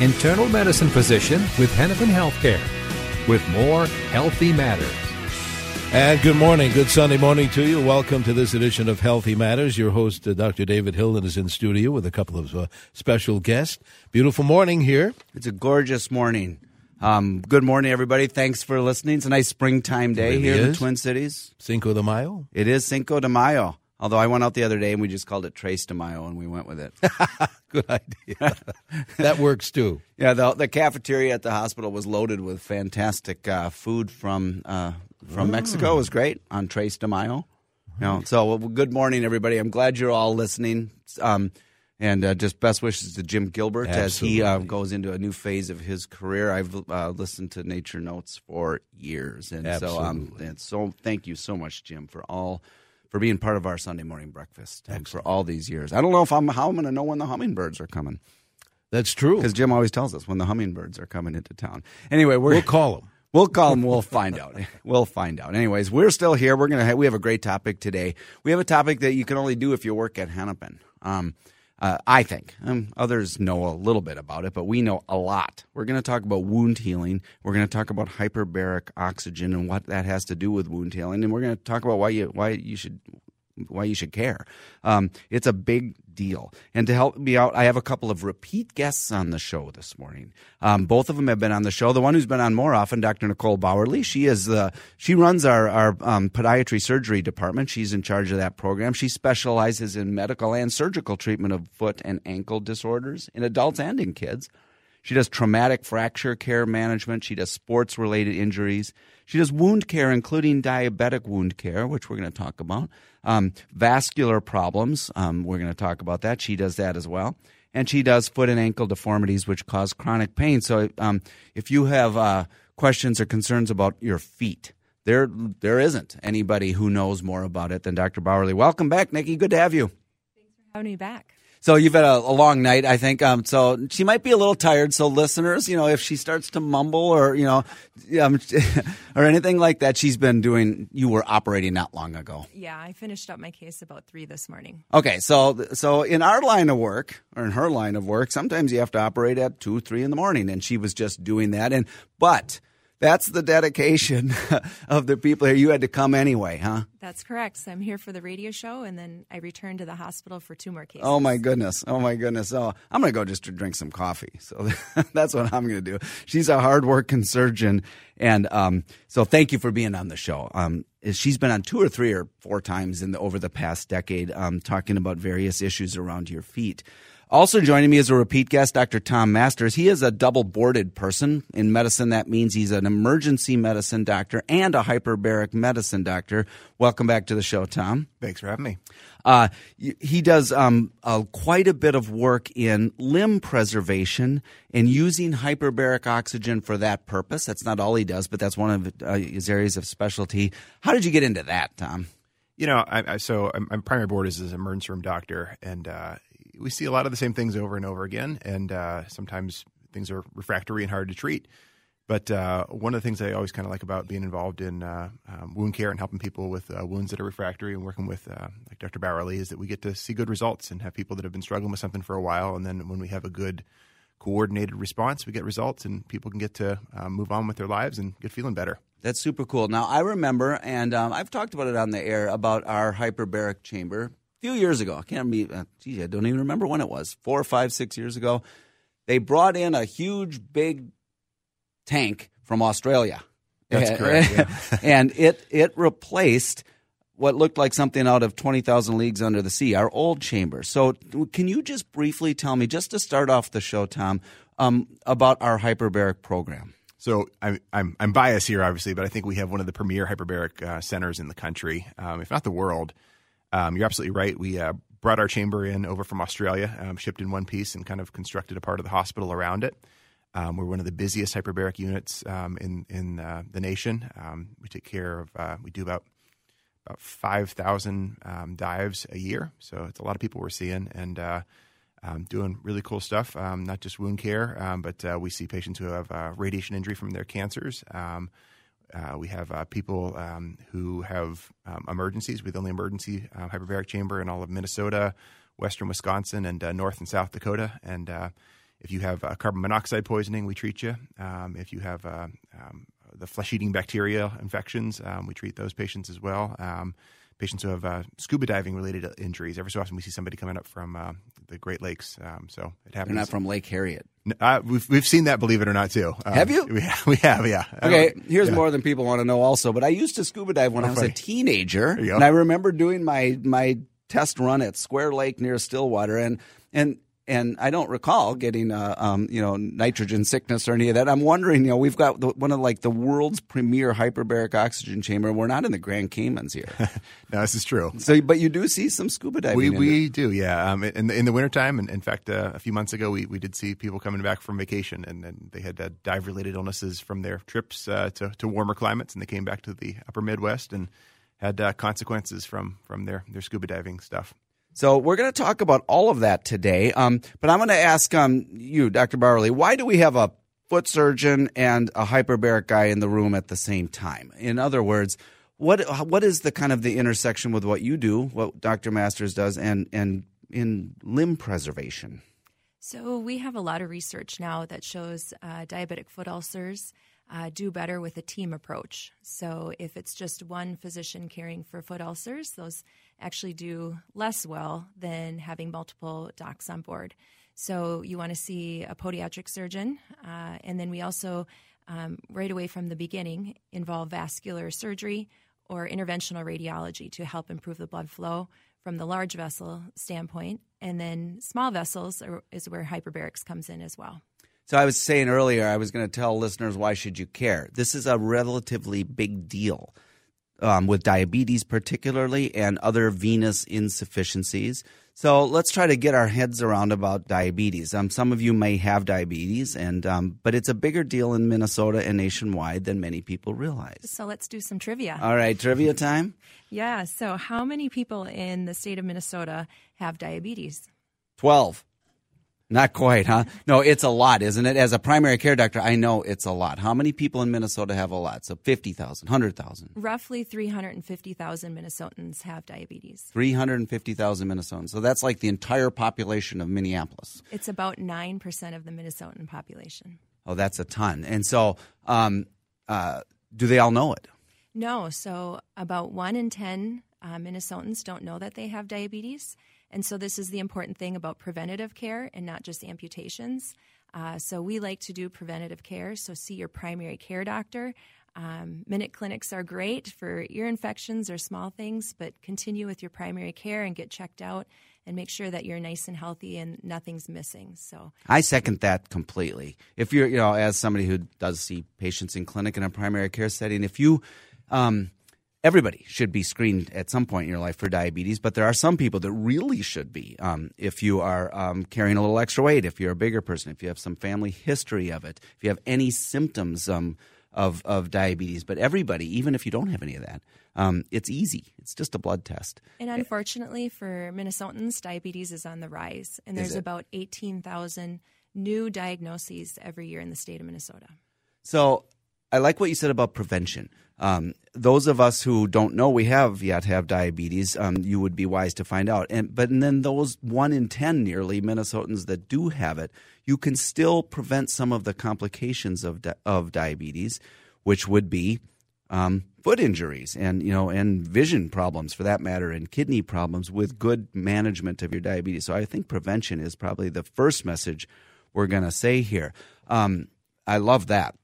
internal medicine physician with Hennepin Healthcare, with more Healthy Matters. And good morning, good Sunday morning to you. Welcome to this edition of Healthy Matters. Your host, uh, Dr. David Hilden, is in studio with a couple of uh, special guests. Beautiful morning here. It's a gorgeous morning. Um, good morning, everybody. Thanks for listening. It's a nice springtime day really here in the. Twin Cities. Cinco de Mayo. It is Cinco de Mayo. Although I went out the other day and we just called it Tres de Mayo and we went with it. Good idea. that works too. yeah, the, the cafeteria at the hospital was loaded with fantastic uh, food from uh, from Mexico. It was great on Tres de Mayo. You know, so well, good morning, everybody. I'm glad you're all listening. Um, and uh, just best wishes to Jim Gilbert as he uh, goes into a new phase of his career. I've uh, listened to Nature Notes for years, and so um, and so thank you so much, Jim, for all for being part of our Sunday morning breakfast and for all these years. I don't know if I'm how I'm going to know when the hummingbirds are coming That's true. because Jim always tells us when the hummingbirds are coming into town. Anyway, we're We'll call them. We'll call them. We'll find out. We'll find out. Anyways, we're still here. We're gonna. Have, we have a great topic today. We have a topic that you can only do if you work at Hennepin. Um, uh, I think um, others know a little bit about it, but we know a lot. We're going to talk about wound healing. We're going to talk about hyperbaric oxygen and what that has to do with wound healing, and we're going to talk about why you why you should why you should care. Um, it's a big deal. And to help me out, I have a couple of repeat guests on the show this morning. Um, both of them have been on the show. The one who's been on more often, Dr. Nicole Bauerle. She is the she runs our our um, podiatry surgery department. She's in charge of that program. She specializes in medical and surgical treatment of foot and ankle disorders in adults and in kids. She does traumatic fracture care management. She does sports related injuries. She does wound care, including diabetic wound care, which we're going to talk about. Um, vascular problems, um, we're going to talk about that. She does that as well. And she does foot and ankle deformities, which cause chronic pain. So um, if you have uh, questions or concerns about your feet, there there isn't anybody who knows more about it than Dr. Bauerle. Welcome back, Nikki. Good to have you. Thanks for having me back. So you've had a, a long night, I think. Um, so she might be a little tired. So listeners, you know, if she starts to mumble or you know, um, or anything like that, she's been doing. You were operating not long ago. Yeah, I finished up my case about three this morning. Okay, so so in our line of work or in her line of work, sometimes you have to operate at two, three in the morning, and she was just doing that. And but that's the dedication of the people here. You had to come anyway, huh? That's correct. So I'm here for the radio show, and then I return to the hospital for two more cases. Oh my goodness! Oh my goodness! Oh, I'm gonna go just to drink some coffee. So that's what I'm gonna do. She's a hardworking surgeon, and um, so thank you for being on the show. Um, she's been on two or three or four times in the over the past decade, um, talking about various issues around your feet. Also joining me as a repeat guest, Dr. Tom Masters. He is a double boarded person. In medicine, that means he's an emergency medicine doctor and a hyperbaric medicine doctor. Welcome back to the show, Tom. Thanks for having me. Uh, he does um, uh, quite a bit of work in limb preservation and using hyperbaric oxygen for that purpose. That's not all he does, but that's one of uh, his areas of specialty. How did you get into that, Tom? You know, I, I, so I'm, I'm primary board is as an emergency room doctor, and uh, we see a lot of the same things over and over again. And uh, sometimes things are refractory and hard to treat. But uh, one of the things I always kind of like about being involved in uh, um, wound care and helping people with uh, wounds that are refractory and working with uh, like Dr. Bowerly is that we get to see good results and have people that have been struggling with something for a while, and then when we have a good coordinated response, we get results, and people can get to uh, move on with their lives and get feeling better. That's super cool. Now, I remember, and um, I've talked about it on the air, about our hyperbaric chamber few years ago. I can't be, uh, geez, I don't even remember when it was. Four or five, six years ago. They brought in a huge, big tank from Australia. That's correct. Yeah. and it it replaced what looked like something out of 20,000 Leagues Under the Sea, our old chamber. So, can you just briefly tell me, just to start off the show, Tom, um, about our hyperbaric program? So I'm, I'm I'm biased here, obviously, but I think we have one of the premier hyperbaric uh, centers in the country, um, if not the world. Um, you're absolutely right. We uh, brought our chamber in over from Australia, um, shipped in one piece, and kind of constructed a part of the hospital around it. Um, we're one of the busiest hyperbaric units um, in in uh, the nation. Um, we take care of uh, we do about about five thousand um, dives a year, so it's a lot of people we're seeing and uh, um, doing really cool stuff. Um, not just wound care, but uh, we see patients who have uh, radiation injury from their cancers. Uh, we have uh, people um, who have um, emergencies. We're the only emergency uh, hyperbaric chamber in all of Minnesota, western Wisconsin, and uh, North and South Dakota. And uh, if you have uh, carbon monoxide poisoning, we treat you. Um, if you have um, the flesh-eating bacteria infections, um, we treat those patients as well. Patients who have uh, scuba diving related injuries. Every so often, we see somebody coming up from uh, the Great Lakes. Um, so it happens. They're not from Lake Harriet. Uh, we've we've seen that, believe it or not, too. Um, have you? We, we have, yeah. Okay, here's yeah. more than people want to know. Also, but I used to scuba dive when oh, I was funny. a teenager, and I remember doing my my test run at Square Lake near Stillwater, and and and I don't recall getting uh, um, you know nitrogen sickness or any of that. I'm wondering, you know, we've got the, one of like the world's premier hyperbaric oxygen chamber. We're not in the Grand Caymans here. no, this is true. So, but you do see some scuba diving. We we do, yeah. Um, in the in the wintertime, and in fact, uh, a few months ago, we, we did see people coming back from vacation, and, and they had uh, dive related illnesses from their trips uh, to to warmer climates, and they came back to the upper Midwest and had uh, consequences from from their their scuba diving stuff. So we're going to talk about all of that today. Um, but I'm going to ask um, you, Dr. Bauerle, why do we have a foot surgeon and a hyperbaric guy in the room at the same time? In other words, what what is the kind of the intersection with what you do, what Dr. Masters does, and and in limb preservation? So we have a lot of research now that shows uh, diabetic foot ulcers uh, do better with a team approach. So if it's just one physician caring for foot ulcers, those actually do less well than having multiple docs on board. So you want to see a podiatric surgeon, uh, and then we also, um, right away from the beginning, involve vascular surgery or interventional radiology to help improve the blood flow from the large vessel standpoint, and then small vessels are, is where hyperbarics comes in as well. So I was saying earlier, I was going to tell listeners why should you care. This is a relatively big deal um, with diabetes, particularly, and other venous insufficiencies. So let's try to get our heads around about diabetes. Um, some of you may have diabetes, and um, but it's a bigger deal in Minnesota and nationwide than many people realize. So let's do some trivia. All right, trivia time. yeah. So how many people in the state of Minnesota have diabetes? Twelve. Not quite, huh? No, it's a lot, isn't it? As a primary care doctor, I know it's a lot. How many people in Minnesota have a lot? So 50,000, 100,000? Roughly 350,000 Minnesotans have diabetes. 350,000 Minnesotans. So that's like the entire population of Minneapolis. It's about 9% of the Minnesotan population. Oh, that's a ton. And so, um, uh, do they all know it? No. So, about 1 in 10 uh, Minnesotans don't know that they have diabetes. And so, this is the important thing about preventative care and not just amputations. Uh, so, we like to do preventative care. So, see your primary care doctor. Um, minute clinics are great for ear infections or small things, but continue with your primary care and get checked out and make sure that you're nice and healthy and nothing's missing. So I second that completely. If you're, you know, as somebody who does see patients in clinic in a primary care setting, if you um, everybody should be screened at some point in your life for diabetes, but there are some people that really should be. Um, if you are um, carrying a little extra weight, if you're a bigger person, if you have some family history of it, if you have any symptoms um, of, of diabetes, but everybody, even if you don't have any of that, um, it's easy. It's just a blood test. And unfortunately for Minnesotans, diabetes is on the rise, and there's about 18,000 new diagnoses every year in the state of Minnesota. So I like what you said about prevention. Um, those of us who don't know we have yet have diabetes, um, you would be wise to find out. And but and then those one in ten nearly Minnesotans that do have it, you can still prevent some of the complications of di- of diabetes, which would be um, foot injuries and you know and vision problems for that matter and kidney problems with good management of your diabetes. So I think prevention is probably the first message we're going to say here. Um, I love that.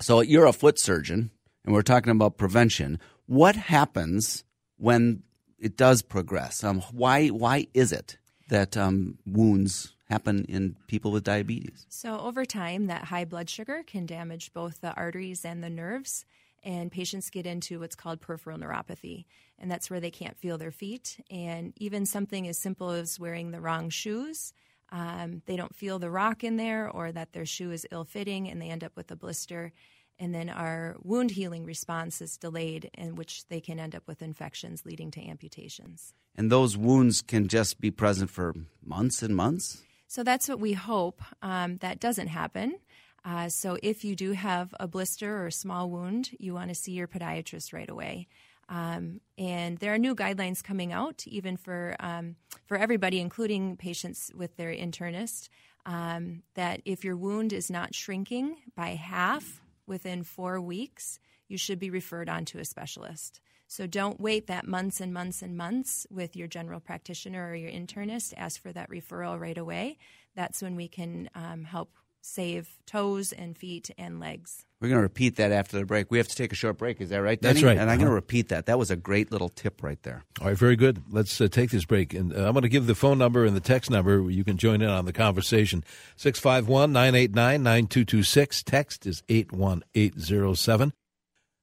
So you're a foot surgeon, and we're talking about prevention. What happens when it does progress? Um, why why is it that um, wounds happen in people with diabetes? So over time, that high blood sugar can damage both the arteries and the nerves, and patients get into what's called peripheral neuropathy, and that's where they can't feel their feet. And even something as simple as wearing the wrong shoes. Um, they don't feel the rock in there, or that their shoe is ill fitting, and they end up with a blister and then our wound healing response is delayed, in which they can end up with infections leading to amputations. And those wounds can just be present for months and months? So that's what we hope um, that doesn't happen. Uh, so if you do have a blister or a small wound, you want to see your podiatrist right away. Um, and there are new guidelines coming out, even for um, for everybody, including patients with their internist, um, that if your wound is not shrinking by half within four weeks, you should be referred on to a specialist. So don't wait that months and months and months with your general practitioner or your internist. Ask for that referral right away. That's when we can um, help save toes and feet and legs. We're going to repeat that after the break. We have to take a short break. Is that right? Denny? That's right. And I'm going to repeat that. That was a great little tip right there. All right, very good. Let's uh, take this break. And uh, I'm going to give the phone number and the text number. You can join in on the conversation. 651 989 9226. Text is 81807.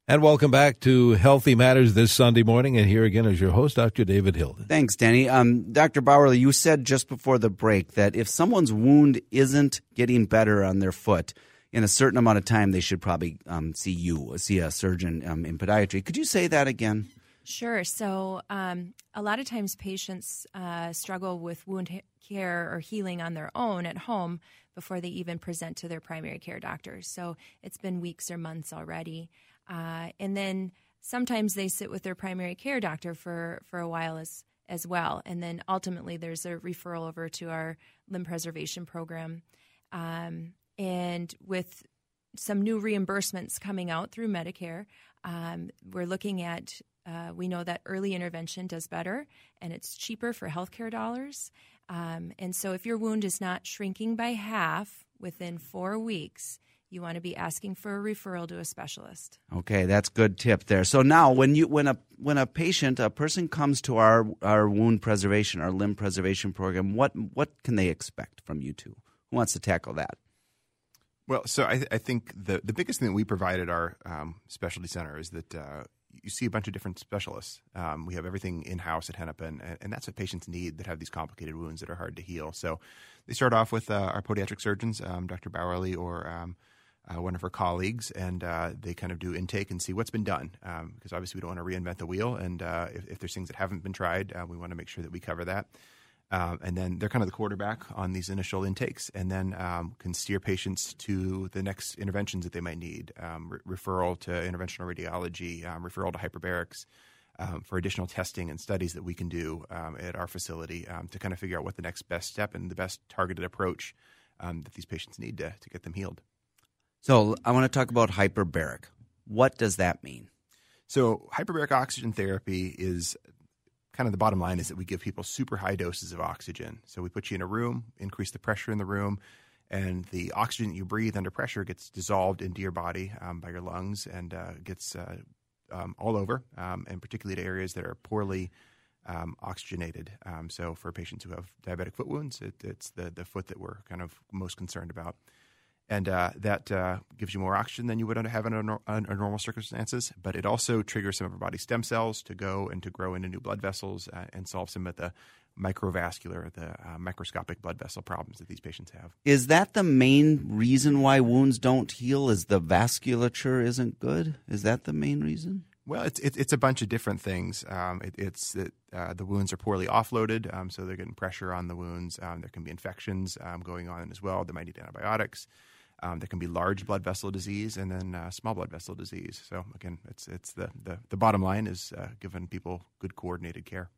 And welcome back to Healthy Matters this Sunday morning. And here again is your host, Dr. David Hilden. Thanks, Danny. Um, Dr. Bauerle, you said just before the break that if someone's wound isn't getting better on their foot in a certain amount of time, they should probably um, see you, see a surgeon um, in podiatry. Could you say that again? Sure. So, um, a lot of times patients uh, struggle with wound care or healing on their own at home before they even present to their primary care doctors. So, it's been weeks or months already. Uh, and then sometimes they sit with their primary care doctor for, for a while as, as well. And then ultimately, there's a referral over to our limb preservation program. Um, and with some new reimbursements coming out through Medicare, um, we're looking at uh, we know that early intervention does better and it's cheaper for healthcare dollars. Um, and so, if your wound is not shrinking by half within four weeks, you want to be asking for a referral to a specialist. Okay, that's good tip there. So now when you when a when a patient, a person comes to our our wound preservation, our limb preservation program, what what can they expect from you two? Who wants to tackle that? Well, so I, I think the the biggest thing that we provide at our um, specialty center is that uh, you see a bunch of different specialists. Um, we have everything in house at Hennepin, and, and, that's what patients need that have these complicated wounds that are hard to heal. So they start off with uh, our podiatric surgeons, um, Dr. Bauerle or um, uh, one of her colleagues, and uh, they kind of do intake and see what's been done. Um, because obviously, we don't want to reinvent the wheel, and uh, if, if, there's things that haven't been tried, uh, we want to make sure that we cover that. Um, and then they're kind of the quarterback on these initial intakes, and then um, can steer patients to the next interventions that they might need um, re- referral to interventional radiology, um, referral to hyperbarics. For additional testing and studies that we can do at our facility to kind of figure out what the next best step and the best targeted approach that these patients need to, to get them healed. So I want to talk about hyperbaric. What does that mean? So hyperbaric oxygen therapy is kind of the bottom line is that we give people super high doses of oxygen. So we put you in a room, increase the pressure in the room, and the oxygen you breathe under pressure gets dissolved into your body um, by your lungs and uh, gets uh, um, all over, um, and particularly to areas that are poorly um, oxygenated. Um, so for patients who have diabetic foot wounds, it, it's the, the foot that we're kind of most concerned about and uh, that uh, gives you more oxygen than you would have under, under normal circumstances. But it also triggers some of our body's stem cells to go and to grow into new blood vessels uh, and solve some of the microvascular, the uh, microscopic blood vessel problems that these patients have. Is that the main reason why wounds don't heal? Is the vasculature isn't good? Is that the main reason? Well, it's it's, it's a bunch of different things. Um, it, it's that uh, the wounds are poorly offloaded, um, so they're getting pressure on the wounds. Um, there can be infections um, going on as well. They might need antibiotics. Um, there can be large blood vessel disease and then uh, small blood vessel disease. So again, it's it's the the, the bottom line is uh, giving people good coordinated care.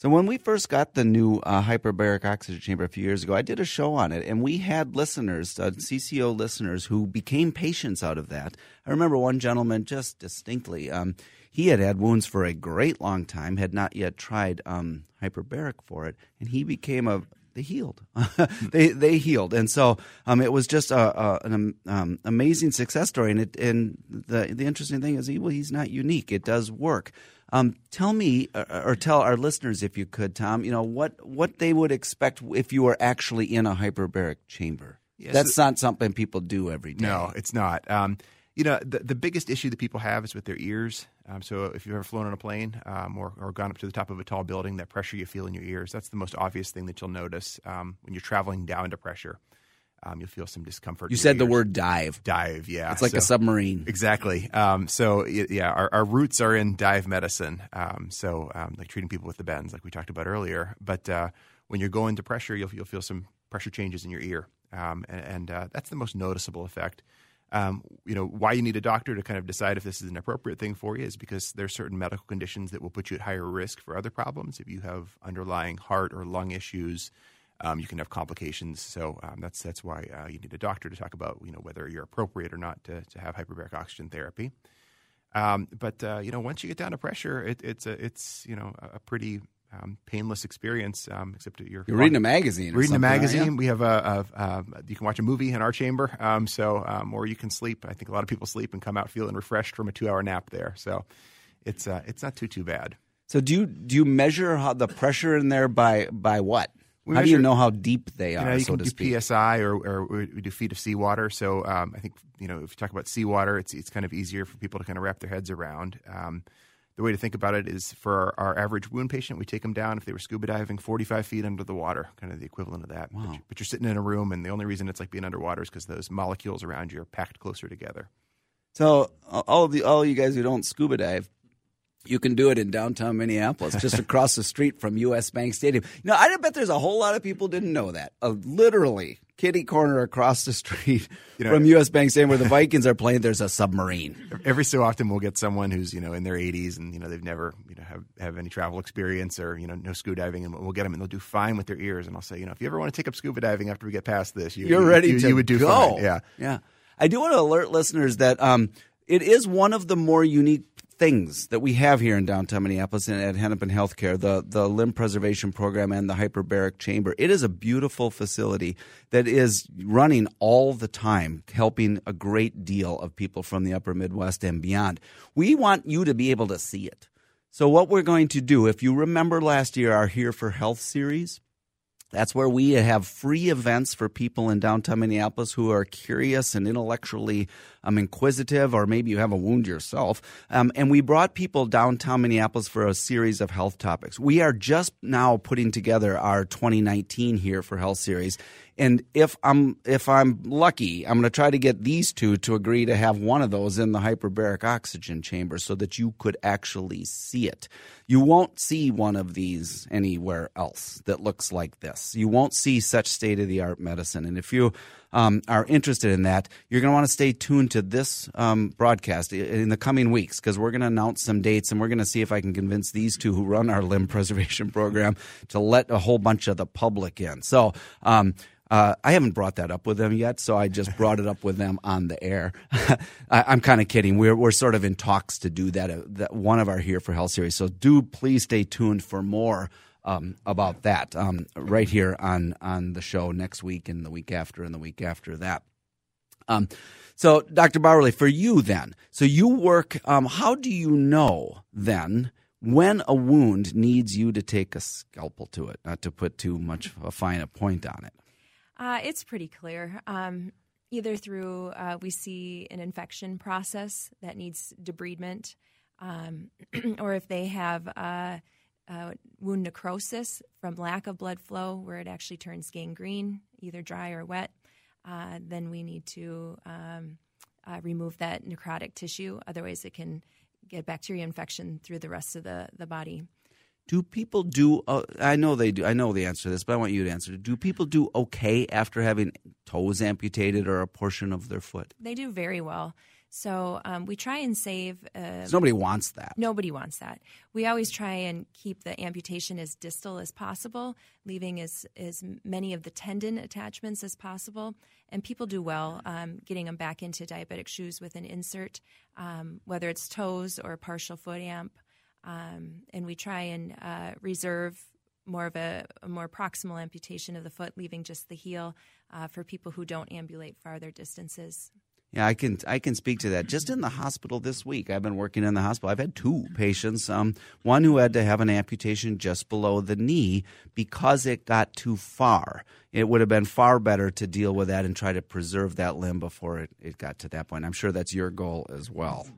So when we first got the new uh, hyperbaric oxygen chamber a few years ago, I did a show on it, and we had listeners, uh, CCO listeners, who became patients out of that. I remember one gentleman just distinctly. Um, he had had wounds for a great long time, had not yet tried um, hyperbaric for it, and he became a they healed. they they healed, and so um, it was just a, a an um, amazing success story. And it and the the interesting thing is, he, well, he's not unique. It does work. Um, tell me, or, or, tell our listeners, if you could, Tom, you know what what they would expect if you were actually in a hyperbaric chamber. Yes, That's not something people do every day. No, it's not. You know, the, the biggest issue that people have is with their ears. Um, so if you've ever flown on a plane um, or, or, gone up to the top of a tall building, that pressure you feel in your ears, that's the most obvious thing that you'll notice um, when you're traveling down to pressure. Um, you'll feel some discomfort. You said the word dive. Dive, yeah. It's like so, a submarine. Exactly. Um, so yeah, our, our, roots are in dive medicine. Um, so like treating people with the bends, like we talked about earlier. But uh, when you're going to pressure, you'll, you'll feel some pressure changes in your ear, and, and uh, that's the most noticeable effect um, you know why you need a doctor to kind of decide if this is an appropriate thing for you is because there are certain medical conditions that will put you at higher risk for other problems. If you have underlying heart or lung issues, um, you can have complications. So um, that's that's why uh, you need a doctor to talk about you know whether you're appropriate or not to, to have hyperbaric oxygen therapy. Um, but uh, you know once you get down to pressure, it, it's a, it's you know a pretty um, painless experience, um, except you're, you're reading a magazine. reading a magazine. We have a, a, a, you can watch a movie in our chamber, um, so um, or you can sleep. I think a lot of people sleep and come out feeling refreshed from a two hour nap there. So it's uh, it's not too too bad. So do you do you measure how the pressure in there by by what? We how measure, do you know how deep they are? You, know, you so can do speak? PSI or, or we do feet of seawater. So um, I think you know if you talk about seawater, it's it's kind of easier for people to kind of wrap their heads around. The way to think about it is for our, our, average wound patient, we take them down if they were scuba diving 45 feet under the water, kind of the equivalent of that. Wow. But, you, but you're sitting in a room, and the only reason it's like being underwater is because those molecules around you are packed closer together. So all the all you guys who don't scuba dive, you can do it in downtown Minneapolis, just across the street from U.S. Bank Stadium. You know, I bet there's a whole lot of people didn't know that. Uh, literally, kitty corner across the street you know, from U.S. Bank Stadium, where the Vikings are playing, there's a submarine. Every so often, we'll get someone who's you know in their 80s and you know they've never you know have, have any travel experience or you know no scuba diving, and we'll get them and they'll do fine with their ears. And I'll say, you know, if you ever want to take up scuba diving after we get past this, you, are ready you, to you would do go. fine. Yeah, yeah. I do want to alert listeners that um, it is one of the more unique things that we have here in downtown Minneapolis and at Hennepin Healthcare, the, the limb preservation program and the hyperbaric chamber. It is a beautiful facility that is running all the time, helping a great deal of people from the upper Midwest and beyond. We want you to be able to see it. So, what we're going to do, if you remember last year, our Here for Health series, that's where we have free events for people in downtown Minneapolis who are curious and intellectually um, inquisitive, or maybe you have a wound yourself. Um, and we brought people downtown Minneapolis for a series of health topics. We are just now putting together our 2019 here for health series. And if I'm if I'm lucky, I'm going to try to get these two to agree to have one of those in the hyperbaric oxygen chamber so that you could actually see it. You won't see one of these anywhere else that looks like this. You won't see such state of the art medicine. And if you um, are interested in that, you're going to want to stay tuned to this um, broadcast in the coming weeks because we're going to announce some dates and we're going to see if I can convince these two who run our limb preservation program to let a whole bunch of the public in. So, um, uh, I haven't brought that up with them yet, so I just brought it up with them on the air. I, am kind of kidding. We're we're sort of in talks to do that, uh, that one of our Here for Health series. So do please stay tuned for more um, about that um, right here on on the show next week and the week after and the week after that. Um, so, Dr. Bauerle, for you then, so you work. Um, how do you know then when a wound needs you to take a scalpel to it? Not to put too much of a fine a point on it. Uh, it's pretty clear. Um, either through uh, we see an infection process that needs debridement, um, or if they have. Uh, uh, wound necrosis from lack of blood flow, where it actually turns gangrene, either dry or wet, uh, then we need to um, uh, remove that necrotic tissue. Otherwise, it can get bacteria infection through the rest of the, the body. Do people do? Uh, I know they do. I know the answer to this, but I want you to answer. Do people do okay after having toes amputated or a portion of their foot? They do very well So um, we try and save. Uh, nobody wants that. Nobody wants that. We always try and keep the amputation as distal as possible, leaving as, as many of the tendon attachments as possible. And people do well um, getting them back into diabetic shoes with an insert, um, whether it's toes or partial foot amp. Um, and we try and uh, reserve more of a, a, more proximal amputation of the foot, leaving just the heel uh, for people who don't ambulate farther distances. Yeah, I can I can speak to that. Just in the hospital this week, I've been working in the hospital. I've had two patients. Um, one who had to have an amputation just below the knee because it got too far. It would have been far better to deal with that and try to preserve that limb before it, it got to that point. I'm sure that's your goal as well.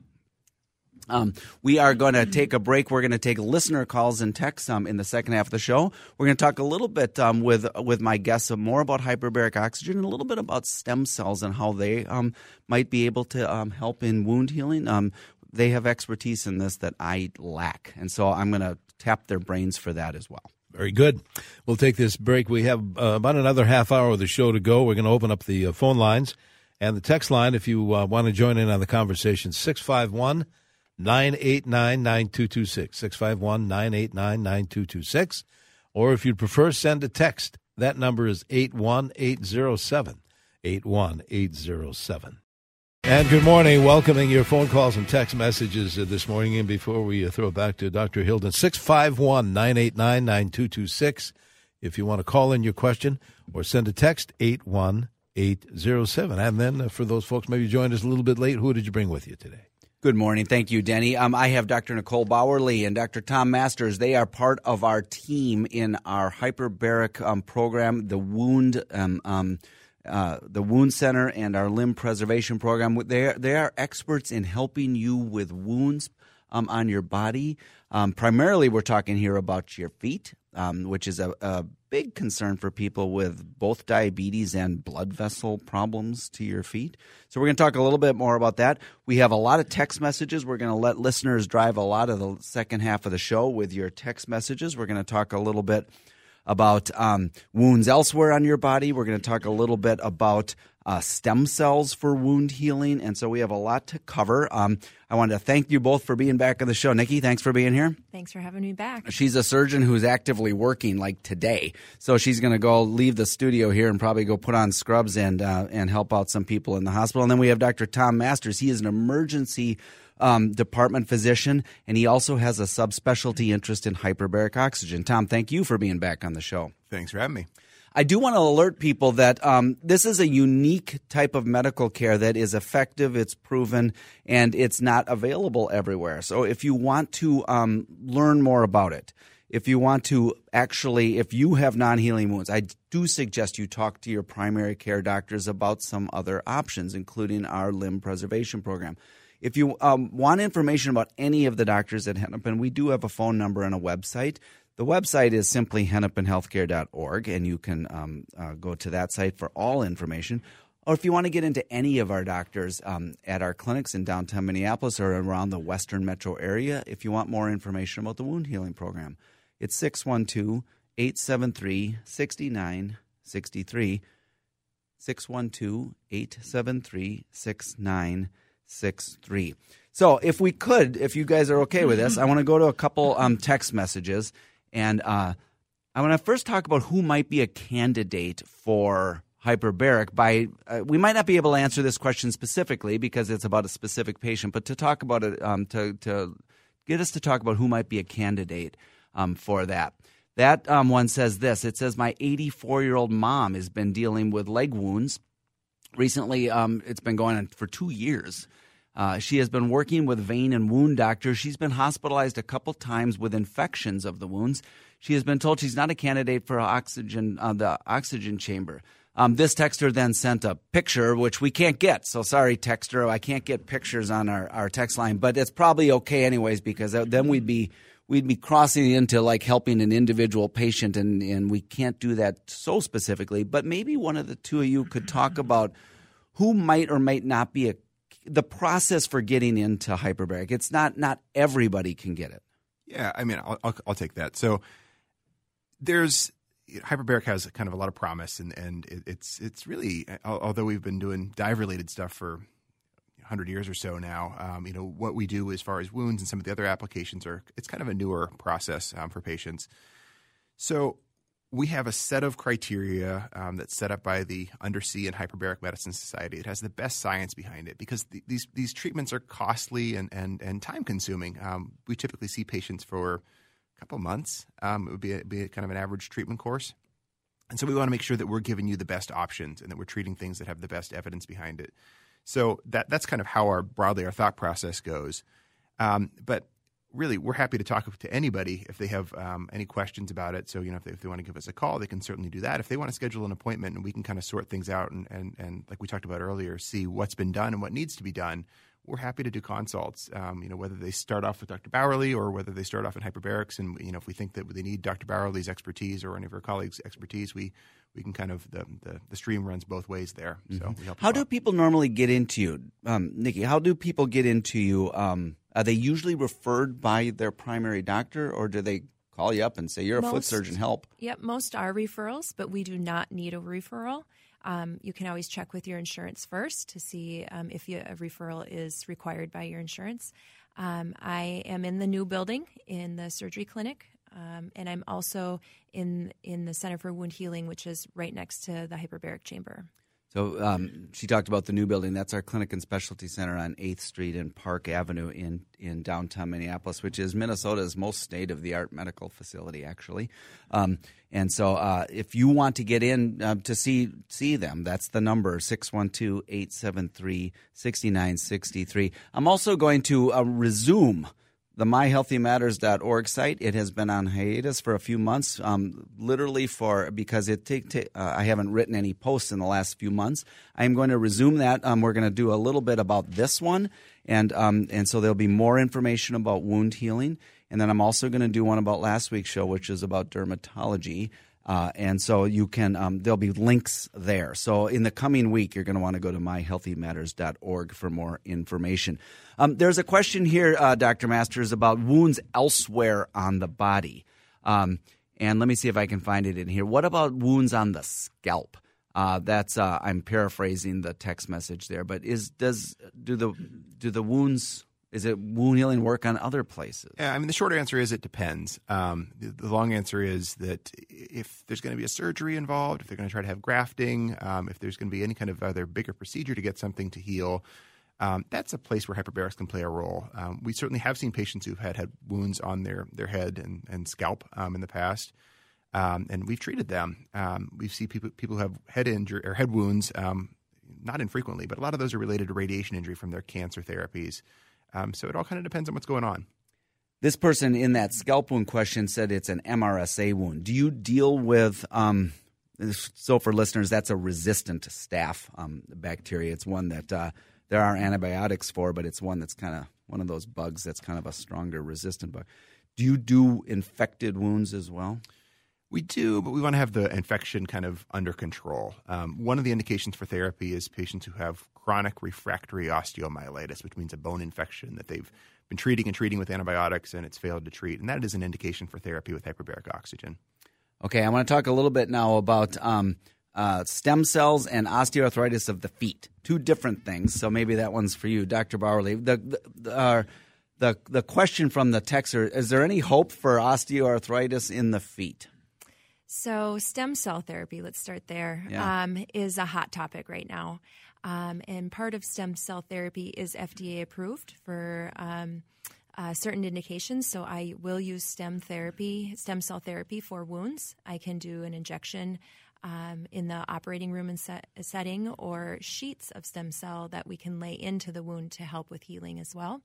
Um, we are going to take a break. We're going to take listener calls and texts um, in the second half of the show. We're going to talk a little bit um, with with my guests uh, more about hyperbaric oxygen and a little bit about stem cells and how they um, might be able to um, help in wound healing. Um, they have expertise in this that I lack, and so I'm going to tap their brains for that as well. Very good. We'll take this break. We have uh, about another half hour of the show to go. We're going to open up the uh, phone lines and the text line if you uh, want to join in on the conversation. Six five one. 989 9226. 651 989 9226. Or if you'd prefer, send a text. That number is 81807. 81807. And good morning. Welcoming your phone calls and text messages uh, this morning. And before we uh, throw it back to Dr. Hilden, 651 989 9226. If you want to call in your question or send a text, 81807. And then uh, for those folks maybe joined us a little bit late, who did you bring with you today? Good morning. Thank you, Denny. Um, I have Dr. Nicole Bauerle and Dr. Tom Masters. They are part of our team in our hyperbaric um, program, the wound. Um, um, uh, the wound center and our limb preservation program. They are, they are experts in helping you with wounds um, on your body. Um, primarily, we're talking here about your feet, which is a, a, big concern for people with both diabetes and blood vessel problems to your feet. So, we're going to talk a little bit more about that. We have a lot of text messages. We're going to let listeners drive a lot of the second half of the show with your text messages. We're going to talk a little bit about um, wounds elsewhere on your body. We're going to talk a little bit about uh, stem cells for wound healing. And so we have a lot to cover. Um, I wanted to thank you both for being back on the show. Nikki, thanks for being here. Thanks for having me back. She's a surgeon who's actively working like today. So she's going to go leave the studio here and probably go put on scrubs and, uh, and help out some people in the hospital. And then we have Dr. Tom Masters. He is an emergency um, department physician, and he also has a subspecialty interest in hyperbaric oxygen. Tom, thank you for being back on the show. Thanks for having me. I do want to alert people that um, this is a unique type of medical care that is effective, it's proven, and it's not available everywhere. So if you want to um, learn more about it, if you want to actually, if you have non healing wounds, I do suggest you talk to your primary care doctors about some other options, including our limb preservation program. If you um, want information about any of the doctors at Hennepin, we do have a phone number and a website. The website is simply hennepinhealthcare.org, and you can um, uh, go to that site for all information. Or if you want to get into any of our doctors um, at our clinics in downtown Minneapolis or around the western metro area, if you want more information about the wound healing program, it's 612 873 6963. 612 873 6963. So, if we could, if you guys are okay with this, I want to go to a couple um, text messages and uh, I want to first talk about who might be a candidate for hyperbaric. By uh, we might not be able to answer this question specifically because it's about a specific patient, but to talk about it, um, to to get us to talk about who might be a candidate um, for that. That um, one says this. It says my 84 year old mom has been dealing with leg wounds. Recently, um, it's been going on for two years. Uh, she has been working with vein and wound doctors. She's been hospitalized a couple times with infections of the wounds. She has been told she's not a candidate for oxygen, uh, the oxygen chamber. Um, this texter then sent a picture, which we can't get. So sorry, texter, I can't get pictures on our, our text line, but it's probably okay anyways because then we'd be we'd be crossing into like helping an individual patient, and and we can't do that so specifically. But maybe one of the two of you could talk about who might or might not be a the process for getting into hyperbaric. It's not not everybody can get it. Yeah, I mean, I'll, I'll, I'll take that. So there's hyperbaric has kind of a lot of promise, and and it, it's it's really although we've been doing dive related stuff for 100 years or so now. Um, you know, what we do as far as wounds and some of the other applications are, it's kind of a newer process um, for patients. So we have a set of criteria um, that's set up by the Undersea and Hyperbaric Medicine Society. It has the best science behind it because the, these these treatments are costly and and, and time consuming. Um, we typically see patients for a couple months. Um, it would be, a, be kind of an average treatment course, and so we want to make sure that we're giving you the best options and that we're treating things that have the best evidence behind it. So that that's kind of how our broadly our thought process goes. Um, but really, we're happy to talk to anybody if they have um, any questions about it. So, you know, if they, if they, want to give us a call, they can certainly do that. If they want to schedule an appointment and we can kind of sort things out and, and, and like we talked about earlier, see what's been done and what needs to be done, we're happy to do consults. Um, you know, whether they start off with Dr. Bauerle or whether they start off in hyperbarics, and you know, if we think that they need Dr. Bauerle's expertise or any of our colleagues' expertise, we we can kind of the the, the stream runs both ways there. So, mm-hmm. how do people normally get into you, um, Nikki? How do people get into you? Um, are they usually referred by their primary doctor, or do they call you up and say, "You're a most, foot surgeon, help"? Yep, most are referrals, but we do not need a referral. Um, you can always check with your insurance first to see um, if you, a referral is required by your insurance. Um, I am in the new building in the surgery clinic, um, and I'm also in in the Center for Wound Healing, which is right next to the hyperbaric chamber. So um, she talked about the new building. That's our clinic and specialty center on 8th Street and Park Avenue in, in downtown Minneapolis, which is Minnesota's most state of the art medical facility, actually. Um, and so uh, if you want to get in uh, to see see them, that's the number 612 873 6963. I'm also going to uh, resume the myhealthymatters.org site. It has been on hiatus for a few months, um, literally for because it take, uh, I haven't written any posts in the last few months. I am going to resume that. Um, we're going to do a little bit about this one, and um, and so there'll be more information about wound healing, and then I'm also going to do one about last week's show, which is about dermatology. Uh, and so you can, um, there'll be links there. So in the coming week, you're going to want to go to myhealthymatters.org for more information. Um, there's a question here, uh, Dr. Masters, about wounds elsewhere on the body. Um, and let me see if I can find it in here. What about wounds on the scalp? Uh, that's uh, I'm paraphrasing the text message there, but is does do the do the wounds is it wound healing work on other places? Yeah, I mean, the short answer is it depends. Um, the, the, long answer is that if there's going to be a surgery involved, if they're going to try to have grafting, um, if there's going to be any kind of other bigger procedure to get something to heal, um, that's a place where hyperbarics can play a role. Um, we certainly have seen patients who've had, had wounds on their, their head and, and scalp um, in the past. Um, and we've treated them. we've seen people people who have head injury or head wounds, not infrequently, but a lot of those are related to radiation injury from their cancer therapies. Um, so it all kind of depends on what's going on. This person in that scalp wound question said it's an MRSA wound. Do you deal with, um, so for listeners, that's a resistant staph um, bacteria. It's one that uh, there are antibiotics for, but it's one that's kind of one of those bugs that's kind of a stronger resistant bug. Do you do infected wounds as well? We do, but we want to have the infection kind of under control. Um, one of the indications for therapy is patients who have chronic refractory osteomyelitis, which means a bone infection that they've been treating and treating with antibiotics and it's failed to treat. And that is an indication for therapy with hyperbaric oxygen. Okay, I want to talk a little bit now about um, uh, stem cells and osteoarthritis of the feet. Two different things. So maybe that one's for you, Dr. Bauerle. The, the, uh, the, the question from the texter is there any hope for osteoarthritis in the feet? So, stem cell therapy, let's start there, yeah. um, is a hot topic right now. Um, and part of stem cell therapy is FDA approved for um, uh, certain indications. So, I will use stem therapy, stem cell therapy for wounds. I can do an injection um, in the operating room set, setting or sheets of stem cell that we can lay into the wound to help with healing as well.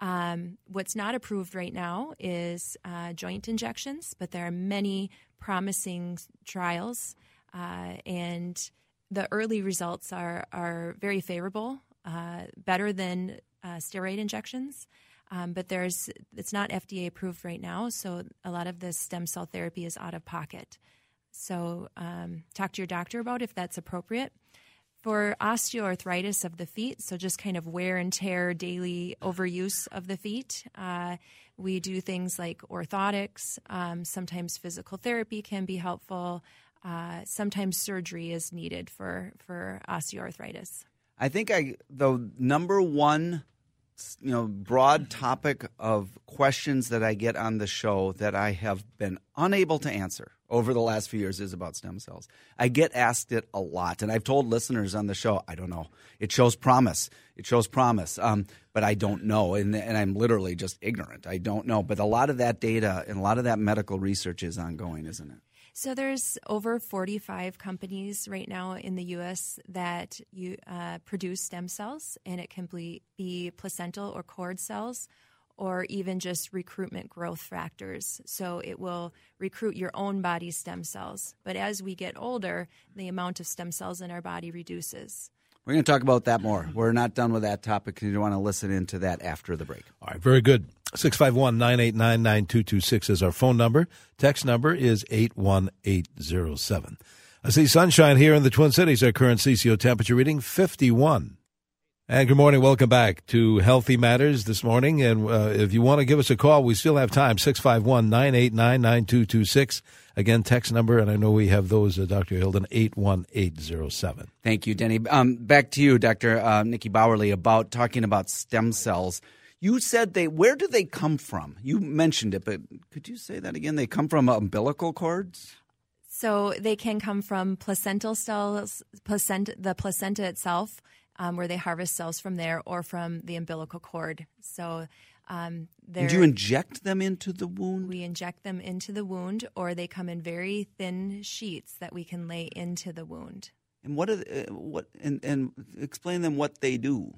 Um, what's not approved right now is uh, joint injections, but there are many promising trials, uh, and the early results are are very favorable, uh, better than uh, steroid injections. Um, but there's it's not FDA approved right now, so a lot of the stem cell therapy is out of pocket. So um, talk to your doctor about if that's appropriate. For osteoarthritis of the feet, so just kind of wear and tear, daily overuse of the feet, uh, we do things like orthotics. Um, sometimes physical therapy can be helpful. Uh, sometimes surgery is needed for, for osteoarthritis. I think I the number one you know broad topic of questions that I get on the show that I have been unable to answer over the last few years is about stem cells. I get asked it a lot, and I've told listeners on the show, I don't know. It shows promise. It shows promise, um, but I don't know, and, and I'm literally just ignorant. I don't know. But a lot of that data and a lot of that medical research is ongoing, isn't it? So there's over 45 companies right now in the U.S. that you uh, produce stem cells, and it can be, be placental or cord cells, or even just recruitment growth factors. So it will recruit your own body stem cells. But as we get older, the amount of stem cells in our body reduces. We're going to talk about that more. We're not done with that topic. You want to listen into that after the break. All right, very good. 651 989 9226 is our phone number. Text number is 81807. I see sunshine here in the Twin Cities. Our current CCO temperature reading 51. And good morning. Welcome back to Healthy Matters this morning. And uh, if you want to give us a call, we still have time 651 989 9226. Again, text number, and I know we have those, uh, Dr. Hilden, 81807. Thank you, Denny. Um, back to you, Dr. Uh, Nikki Bauerle, about talking about stem cells. You said they, where do they come from? You mentioned it, but could you say that again? They come from umbilical cords? So they can come from placental cells, placenta, the placenta itself, um, where they harvest cells from there, or from the umbilical cord. So um, Do you inject them into the wound? We inject them into the wound, or they come in very thin sheets that we can lay into the wound. And what are the, uh, what and, and explain them what they do.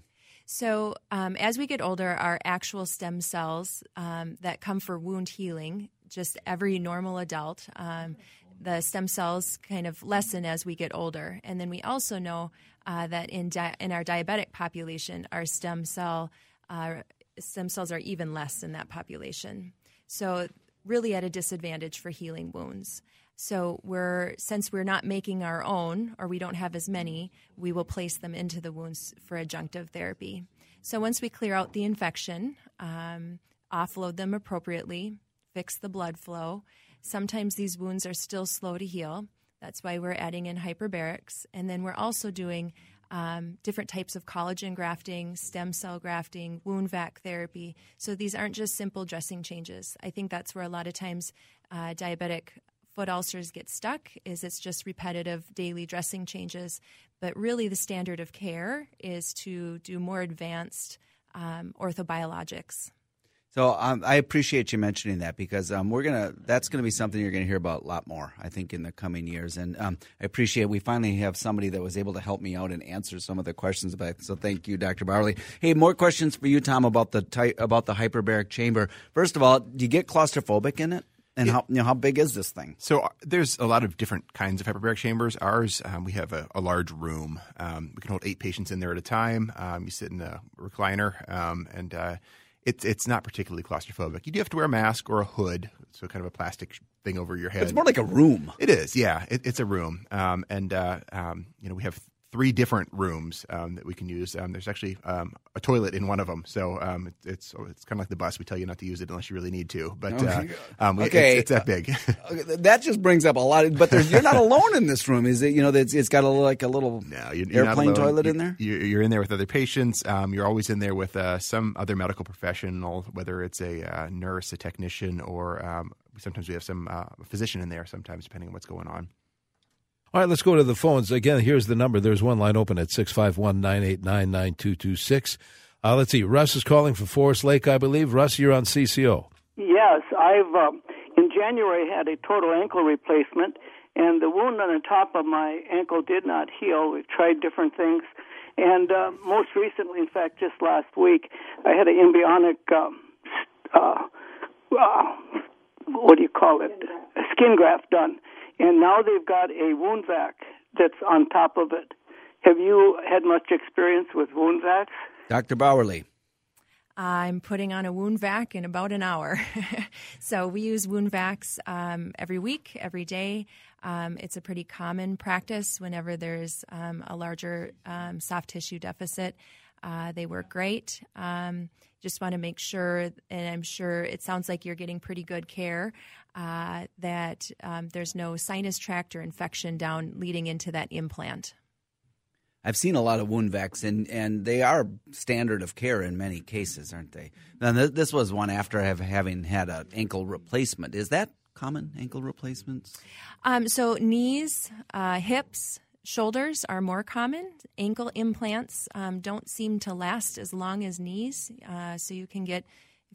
So, um, as we get older, our actual stem cells um, that come for wound healing, just every normal adult, um, the stem cells kind of lessen as we get older. And then we also know uh, that in di- in our diabetic population, our stem cell uh, stem cells are even less in that population. So, really at a disadvantage for healing wounds. So, we're since we're not making our own or we don't have as many, we will place them into the wounds for adjunctive therapy. So, once we clear out the infection, um, offload them appropriately, fix the blood flow. Sometimes these wounds are still slow to heal. That's why we're adding in hyperbarics. And then we're also doing um, different types of collagen grafting, stem cell grafting, wound vac therapy. So these aren't just simple dressing changes. I think that's where a lot of times uh, diabetic foot ulcers get stuck is it's just repetitive daily dressing changes but really the standard of care is to do more advanced um, orthobiologics so um, I appreciate you mentioning that because um, we're gonna that's gonna be something you're gonna hear about a lot more, I think, in the coming years. And um, I appreciate we finally have somebody that was able to help me out and answer some of the questions about. So thank you, Dr. Bauerle. Hey, more questions for you, Tom, about the ty- about the hyperbaric chamber. First of all, do you get claustrophobic in it? And how you know how big is this thing? So uh, there's a lot of different kinds of hyperbaric chambers. Ours, um, we have a, a large room. Um, we can hold eight patients in there at a time. Um, you sit in a recliner, um, and uh, it's it's not particularly claustrophobic. You do have to wear a mask or a hood, so kind of a plastic thing over your head. It's more like a room. It is, yeah. It, it's a room, um, and uh, um, you know we have three different rooms um, that we can use. Um, there's actually um, a toilet in one of them, so um, it, it's it's kind of like the bus. We tell you not to use it unless you really need to, but uh, um, okay. it's, it's, that big. that just brings up a lot. Of, but you're not alone in this room, is it? You know, it's, it's got a like a little no, you're, you're airplane toilet you're, in there. You're, in there with other patients. Um, you're always in there with uh, some other medical professional, whether it's a uh, nurse, a technician, or sometimes we have some uh, physician in there. Sometimes depending on what's going on. All right, let's go to the phones. Again, here's the number. There's one line open at 651 989 9226. Uh, let's see. Russ is calling from Forest Lake, I believe. Russ, you're on CCO. Yes, I've uh, in January had a total ankle replacement, and the wound on the top of my ankle did not heal. We've tried different things, and uh, most recently, in fact, just last week, I had an embryonic. Um, uh, uh, what do you call it? A skin graft done and now they've got a wound vac that's on top of it. Have you had much experience with wound vacs? Dr. Bauerle. I'm putting on a wound vac in about an hour. so we use wound vacs um, every week, every day. Um, it's a pretty common practice whenever there's um, a larger um, soft tissue deficit. Uh, they work great. Um, just want to make sure, and I'm sure it sounds like you're getting pretty good care, uh, that um, there's no sinus tract or infection down leading into that implant. I've seen a lot of wound vacs, and, and they are standard of care in many cases, aren't they? Now, th- this was one after have, having had an ankle replacement. Is that common, ankle replacements? Um, so, knees, uh, hips, shoulders are more common. Ankle implants um, don't seem to last as long as knees, uh, so you can get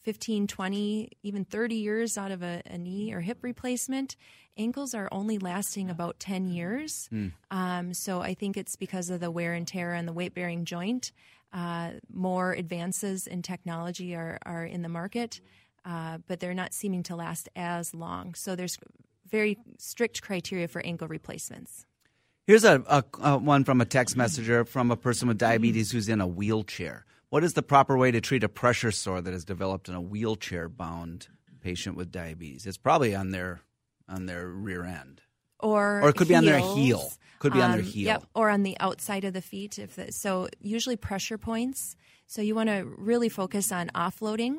15, 20, even 30 years out of a, a, knee or hip replacement. Ankles are only lasting about 10 years. Mm. Um, so I think it's because of the wear and tear on the weight bearing joint. Uh, more advances in technology are, are in the market, uh, but they're not seeming to last as long. So there's very strict criteria for ankle replacements. Here's a, a, a one from a text messenger from a person with diabetes who's in a wheelchair. What is the proper way to treat a pressure sore that has developed in a wheelchair bound patient with diabetes? It's probably on their on their rear end. Or, or it could heels. be on their heel. Could be um, on their um, heel. Yep, or on the outside of the feet. If the, so, usually pressure points. So you want to really focus on offloading.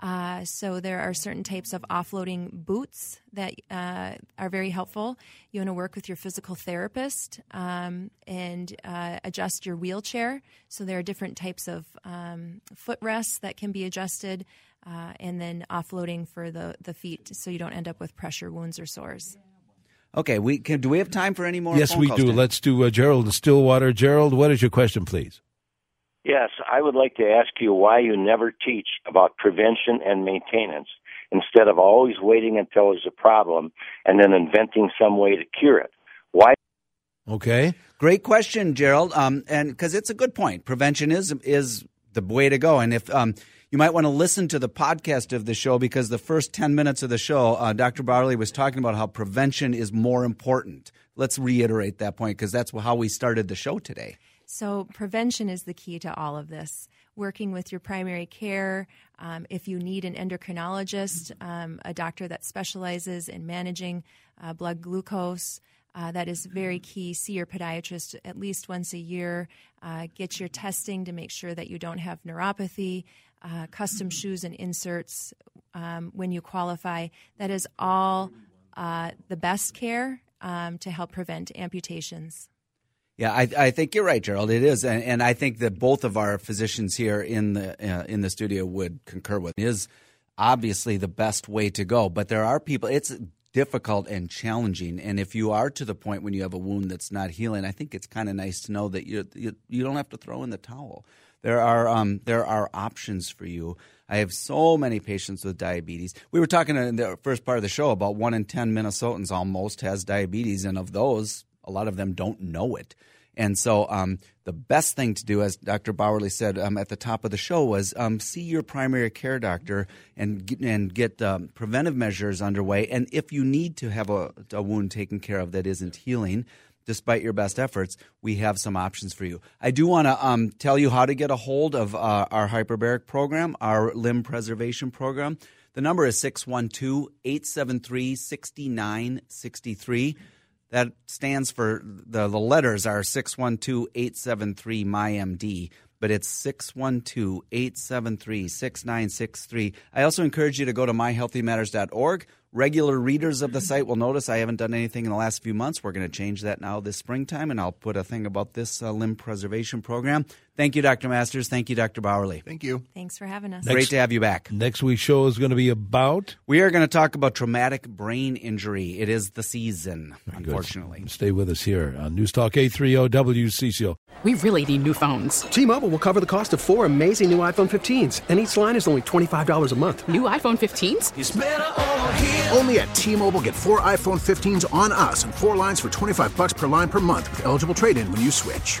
Uh, so there are certain types of offloading boots that uh, are very helpful. You want to work with your physical therapist um, and uh, adjust your wheelchair. So there are different types of um, footrests that can be adjusted, uh, and then offloading for the the feet, so you don't end up with pressure wounds or sores. Okay, we can. Do we have time for any more? Yes, we do. Dan? Let's do uh, Gerald in Stillwater. Gerald, what is your question, please? Yes, I would like to ask you why you never teach about prevention and maintenance instead of always waiting until there's a problem and then inventing some way to cure it. Why? Okay, great question, Gerald. Um, and because it's a good point, prevention is is the way to go. And if um, you might want to listen to the podcast of the show because the first 10 minutes of the show, uh, Dr. Bauerle was talking about how prevention is more important. Let's reiterate that point because that's how we started the show today. So, prevention is the key to all of this. Working with your primary care, um, if you need an endocrinologist, um, a doctor that specializes in managing uh, blood glucose, uh, that is very key. See your podiatrist at least once a year. Uh, get your testing to make sure that you don't have neuropathy. Uh, custom shoes and inserts um, when you qualify. That is all uh, the best care um, to help prevent amputations. Yeah, I, I, think you're right, Gerald. It is, and, and, I think that both of our physicians here in the uh, in the studio would concur with. It is obviously the best way to go, but there are people. It's difficult and challenging, and if you are to the point when you have a wound that's not healing, I think it's kind of nice to know that you, you you don't have to throw in the towel. There are um, there are options for you. I have so many patients with diabetes. We were talking in the first part of the show about one in ten Minnesotans almost has diabetes, and of those, a lot of them don't know it. And so, um, the best thing to do, as Dr. Bauerle said um, at the top of the show, was um, see your primary care doctor and get, and get um, preventive measures underway. And if you need to have a, a wound taken care of that isn't healing, despite your best efforts, we have some options for you. I do want to um, tell you how to get a hold of uh, our hyperbaric program, our limb preservation program. The number is 612 873 6963. That stands for the, the letters are 612 873 MyMD, but it's 612 873 6963. I also encourage you to go to myhealthymatters.org. Regular readers of the site will notice I haven't done anything in the last few months. We're going to change that now this springtime, and I'll put a thing about this uh, limb preservation program. Thank you, Dr. Masters. Thank you, Dr. Bauerle. Thank you. Thanks for having us. Next, Great to have you back. Next week's show is going to be about? We are going to talk about traumatic brain injury. It is the season, Very unfortunately. Good. Stay with us here on News Talk 830 WCCO. We really need new phones. T Mobile will cover the cost of four amazing new iPhone 15s, and each line is only $25 a month. New iPhone 15s? Only at T Mobile get four iPhone 15s on us and four lines for 25 bucks per line per month with eligible trade in when you switch.